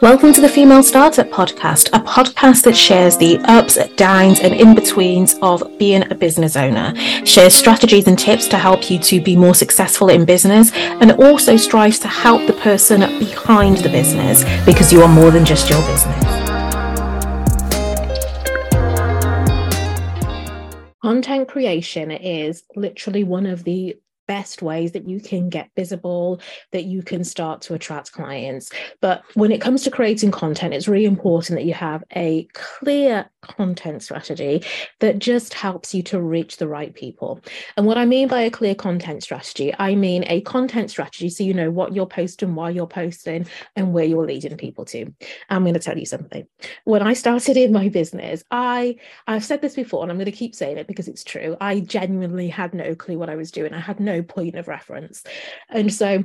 Welcome to the Female Startup Podcast, a podcast that shares the ups, downs, and in betweens of being a business owner, shares strategies and tips to help you to be more successful in business, and also strives to help the person behind the business because you are more than just your business. Content creation is literally one of the best ways that you can get visible, that you can start to attract clients. But when it comes to creating content, it's really important that you have a clear content strategy that just helps you to reach the right people. And what I mean by a clear content strategy, I mean a content strategy so you know what you're posting, why you're posting, and where you're leading people to. I'm going to tell you something. When I started in my business, I I've said this before and I'm going to keep saying it because it's true. I genuinely had no clue what I was doing. I had no point of reference. And so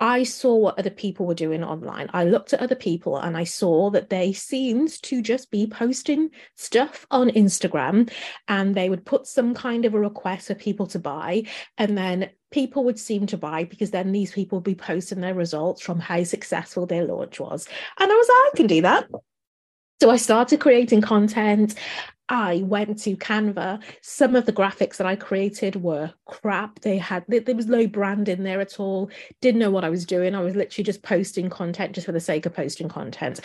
I saw what other people were doing online. I looked at other people and I saw that they seemed to just be posting stuff on Instagram and they would put some kind of a request for people to buy. And then people would seem to buy because then these people would be posting their results from how successful their launch was. And I was like, I can do that. So I started creating content I went to Canva. Some of the graphics that I created were crap. They had there was no brand in there at all. Didn't know what I was doing. I was literally just posting content just for the sake of posting content.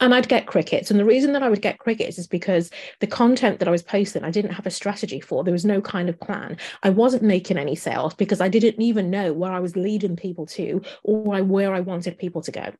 And I'd get crickets. And the reason that I would get crickets is because the content that I was posting, I didn't have a strategy for. There was no kind of plan. I wasn't making any sales because I didn't even know where I was leading people to or where I wanted people to go.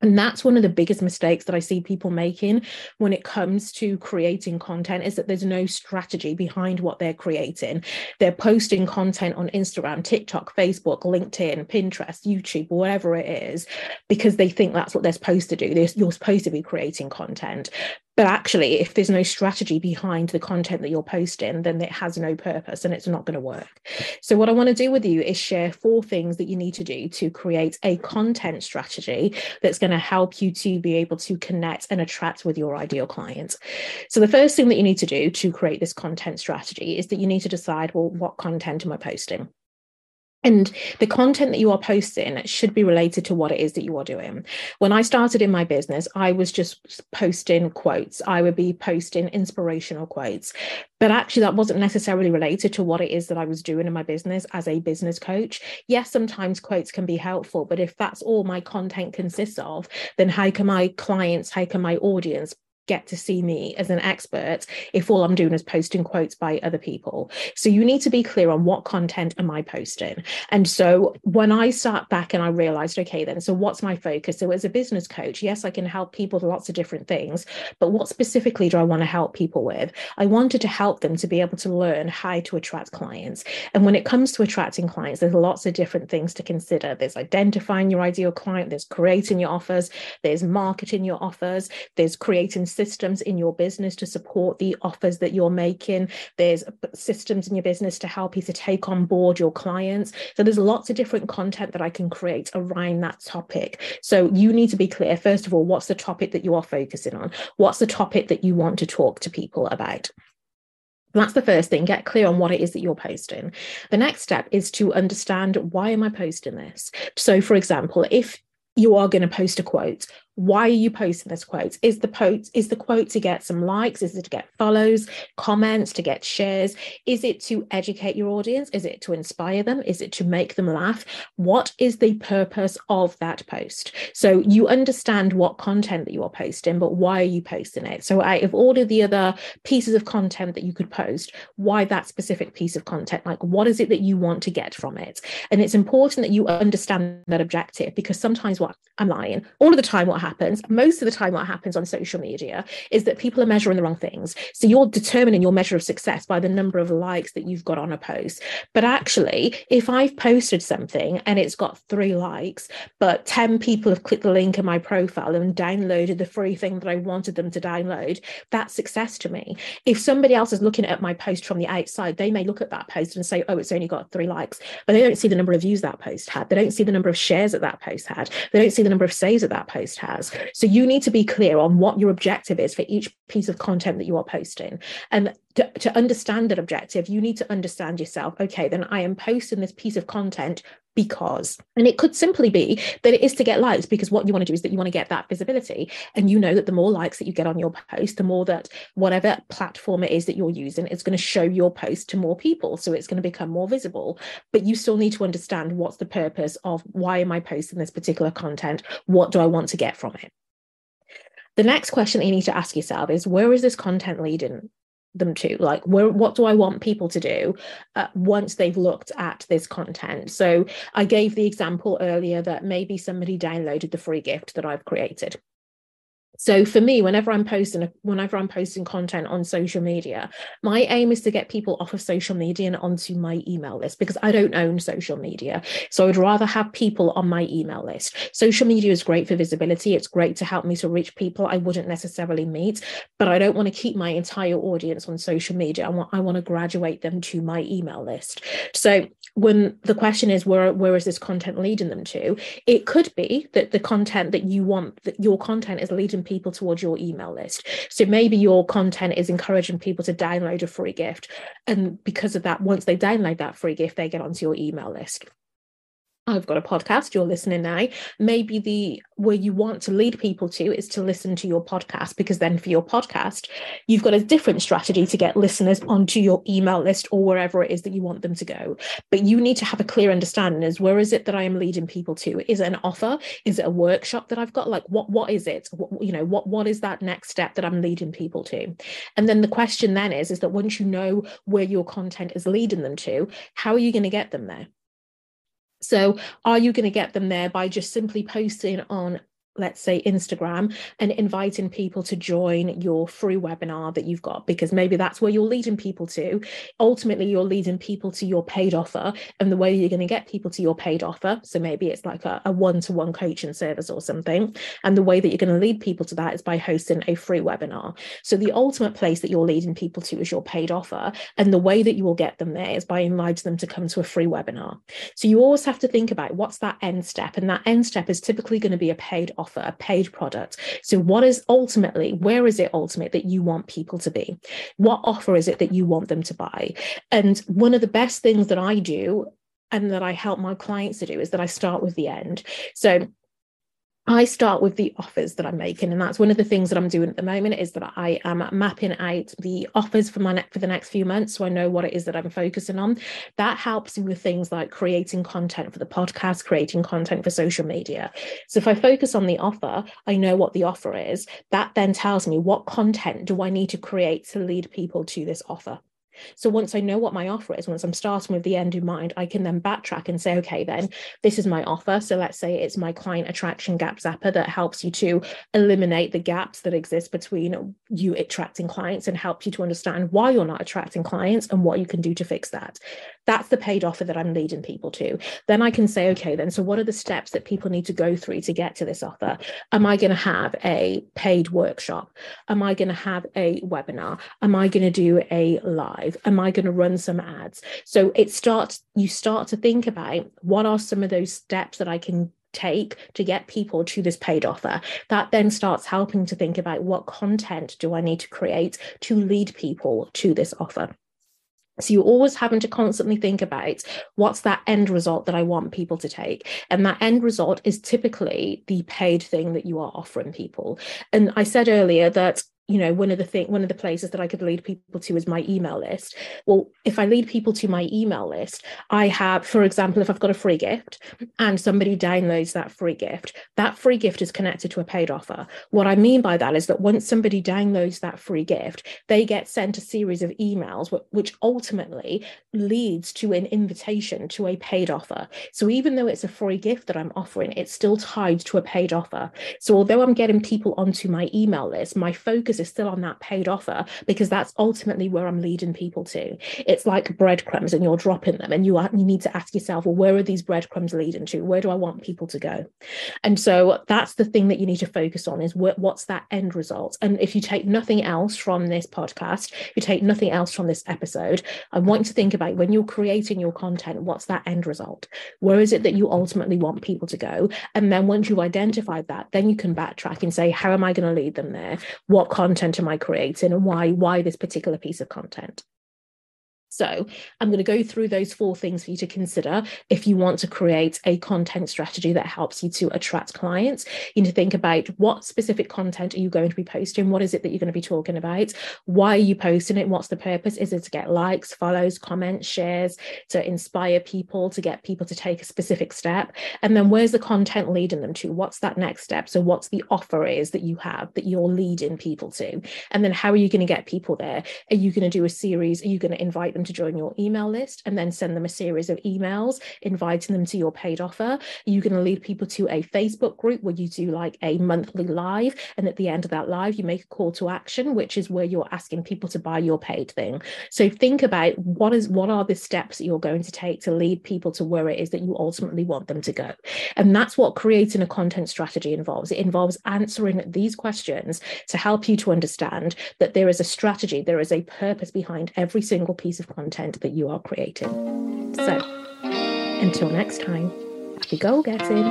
And that's one of the biggest mistakes that I see people making when it comes to creating content is that there's no strategy behind what they're creating. They're posting content on Instagram, TikTok, Facebook, LinkedIn, Pinterest, YouTube, whatever it is, because they think that's what they're supposed to do. you're supposed to be creating content. But actually, if there's no strategy behind the content that you're posting, then it has no purpose and it's not going to work. So, what I want to do with you is share four things that you need to do to create a content strategy that's going to help you to be able to connect and attract with your ideal clients. So, the first thing that you need to do to create this content strategy is that you need to decide well, what content am I posting? And the content that you are posting should be related to what it is that you are doing. When I started in my business, I was just posting quotes. I would be posting inspirational quotes. But actually, that wasn't necessarily related to what it is that I was doing in my business as a business coach. Yes, sometimes quotes can be helpful, but if that's all my content consists of, then how can my clients, how can my audience get to see me as an expert if all I'm doing is posting quotes by other people. So you need to be clear on what content am I posting. And so when I sat back and I realized, okay, then, so what's my focus? So as a business coach, yes, I can help people with lots of different things, but what specifically do I want to help people with? I wanted to help them to be able to learn how to attract clients. And when it comes to attracting clients, there's lots of different things to consider. There's identifying your ideal client, there's creating your offers, there's marketing your offers, there's creating systems in your business to support the offers that you're making. There's systems in your business to help you to take on board your clients. So there's lots of different content that I can create around that topic. So you need to be clear, first of all, what's the topic that you are focusing on? What's the topic that you want to talk to people about? That's the first thing. Get clear on what it is that you're posting. The next step is to understand why am I posting this? So, for example, if you are going to post a quote why are you posting this quote is the post is the quote to get some likes? Is it to get follows comments to get shares? Is it to educate your audience? Is it to inspire them? Is it to make them laugh? What is the purpose of that post? So you understand what content that you are posting but why are you posting it? So out of all of the other pieces of content that you could post why that specific piece of content? Like what is it that you want to get from it? And it's important that you understand that objective because sometimes what i'm lying all of the time what most of the time, what happens on social media is that people are measuring the wrong things. So you're determining your measure of success by the number of likes that you've got on a post. But actually, if I've posted something and it's got three likes, but 10 people have clicked the link in my profile and downloaded the free thing that I wanted them to download, that's success to me. If somebody else is looking at my post from the outside, they may look at that post and say, oh, it's only got three likes, but they don't see the number of views that post had. They don't see the number of shares that that post had. They don't see the number of saves that that post had So you need to be clear on what your objective is for each piece of content that you are posting. And to, to understand that objective, you need to understand yourself. Okay, then I am posting this piece of content because. And it could simply be that it is to get likes because what you want to do is that you want to get that visibility. And you know that the more likes that you get on your post, the more that whatever platform it is that you're using, it's going to show your post to more people. So it's going to become more visible. But you still need to understand what's the purpose of why am I posting this particular content? What do I want to get from it? The next question that you need to ask yourself is where is this content leading them to like where, what do i want people to do uh, once they've looked at this content? So i gave the example earlier that maybe somebody downloaded the free gift that i've created so for me whenever i'm posting whenever i'm posting content on social media my aim is to get people off of social media and onto my email list because i don't own social media. So i'd rather have people on my email list. Social media is great for visibility. It's great to help me to reach people i wouldn't necessarily meet but i don't want to keep my entire audience on social media. I want i want to graduate them to my email list. So when the question is where where is this content leading them to? It could be that the content that you want that your content is leading people towards your email list. So maybe your content is encouraging people to download a free gift. And because of that, once they download that free gift, they get onto your email list. I've got a podcast, you're listening now. Maybe the where you want to lead people to is to listen to your podcast, because then for your podcast, you've got a different strategy to get listeners onto your email list or wherever it is that you want them to go. But you need to have a clear understanding as where is it that I am leading people to? Is it an offer? Is it a workshop that I've got? Like what what is it? What, you know, what what is that next step that I'm leading people to? And then the question then is, is that once you know where your content is leading them to, how are you going to get them there? So, are you going to get them there by just simply posting on let's say Instagram and inviting people to join your free webinar that you've got because maybe that's where you're leading people to. Ultimately, you're leading people to your paid offer and the way you're going to get people to your paid offer. So maybe it's like a one to one coaching service or something. And the way that you're going to lead people to that is by hosting a free webinar. So the ultimate place that you're leading people to is your paid offer. And the way that you will get them there is by inviting them to come to a free webinar. So you always have to think about what's that end step. And that end step is typically going to be a paid offer offer, a paid product. So, what is ultimately, where is it ultimate that you want people to be? What offer is it that you want them to buy? And one of the best things that I do and that I help my clients to do is that I start with the end. So I start with the offers that I'm making, and that's one of the things that I'm doing at the moment is that I am mapping out the offers for my ne- for the next few months, so I know what it is that I'm focusing on. That helps me with things like creating content for the podcast, creating content for social media. So if I focus on the offer, I know what the offer is. That then tells me what content do I need to create to lead people to this offer. So once I know what my offer is, once I'm starting with the end in mind, I can then backtrack and say, okay, then this is my offer. So let's say it's my client attraction gap zapper that helps you to eliminate the gaps that exist between you attracting clients and helps you to understand why you're not attracting clients and what you can do to fix that. That's the paid offer that I'm leading people to. Then I can say, okay, then so what are the steps that people need to go through to get to this offer? Am I going to have a paid workshop? Am I going to have a webinar? Am I going to do a live? Am I going to run some ads? So it starts, you start to think about what are some of those steps that I can take to get people to this paid offer that then starts helping to think about what content do i need to create to lead people to this offer so you're always having to constantly think about what's that end result that I want people to take. And that end result is typically the paid thing that you are offering people. And I said earlier that you know one of the thing one of the places that i could lead people to is my email list. Well if i lead people to my email list i have for example if i've got a free gift and somebody downloads that free gift that free gift is connected to a paid offer. What i mean by that is that once somebody downloads that free gift they get sent a series of emails which ultimately leads to an invitation to a paid offer. So even though it's a free gift that i'm offering it's still tied to a paid offer. So although i'm getting people onto my email list my focus is still on that paid offer because that's ultimately where I'm leading people to. It's like breadcrumbs and you're dropping them and you, are, you need to ask yourself, well, where are these breadcrumbs leading to? Where do I want people to go? And so that's the thing that you need to focus on is what, what's that end result? And if you take nothing else from this podcast, you take nothing else from this episode, I want you to think about when you're creating your content, what's that end result? Where is it that you ultimately want people to go? And then once you've identified that, then you can backtrack and say, how am I going to lead them there? What content am I creating and why why this particular piece of content? So, I'm going to go through those four things for you to consider if you want to create a content strategy that helps you to attract clients. You need to think about what specific content are you going to be posting? What is it that you're going to be talking about? Why are you posting it? What's the purpose? Is it to get likes, follows, comments, shares, to inspire people, to get people to take a specific step? And then where's the content leading them to? What's that next step? So, what's the offer is that you have that you're leading people to? And then how are you going to get people there? Are you going to do a series? Are you going to invite them to join your email list and then send them a series of emails inviting them to your paid offer? You're you going to lead people to a Facebook group where you do like a monthly live? And at the end of that live, you make a call to action, which is where you're asking people to buy your paid thing. So think about what is what are the steps that you're going to take to lead people to where it is that you ultimately want them to go. And that's what creating a content strategy involves. It involves answering these questions to help you to understand that there is a strategy, there is a purpose behind every single piece of content that you are creating. So, until next time, happy goal getting.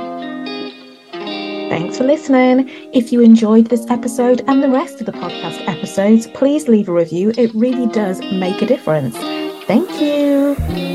Thanks for listening. If you enjoyed this episode and the rest of the podcast episodes, please leave a review. It really does make a difference. Thank you.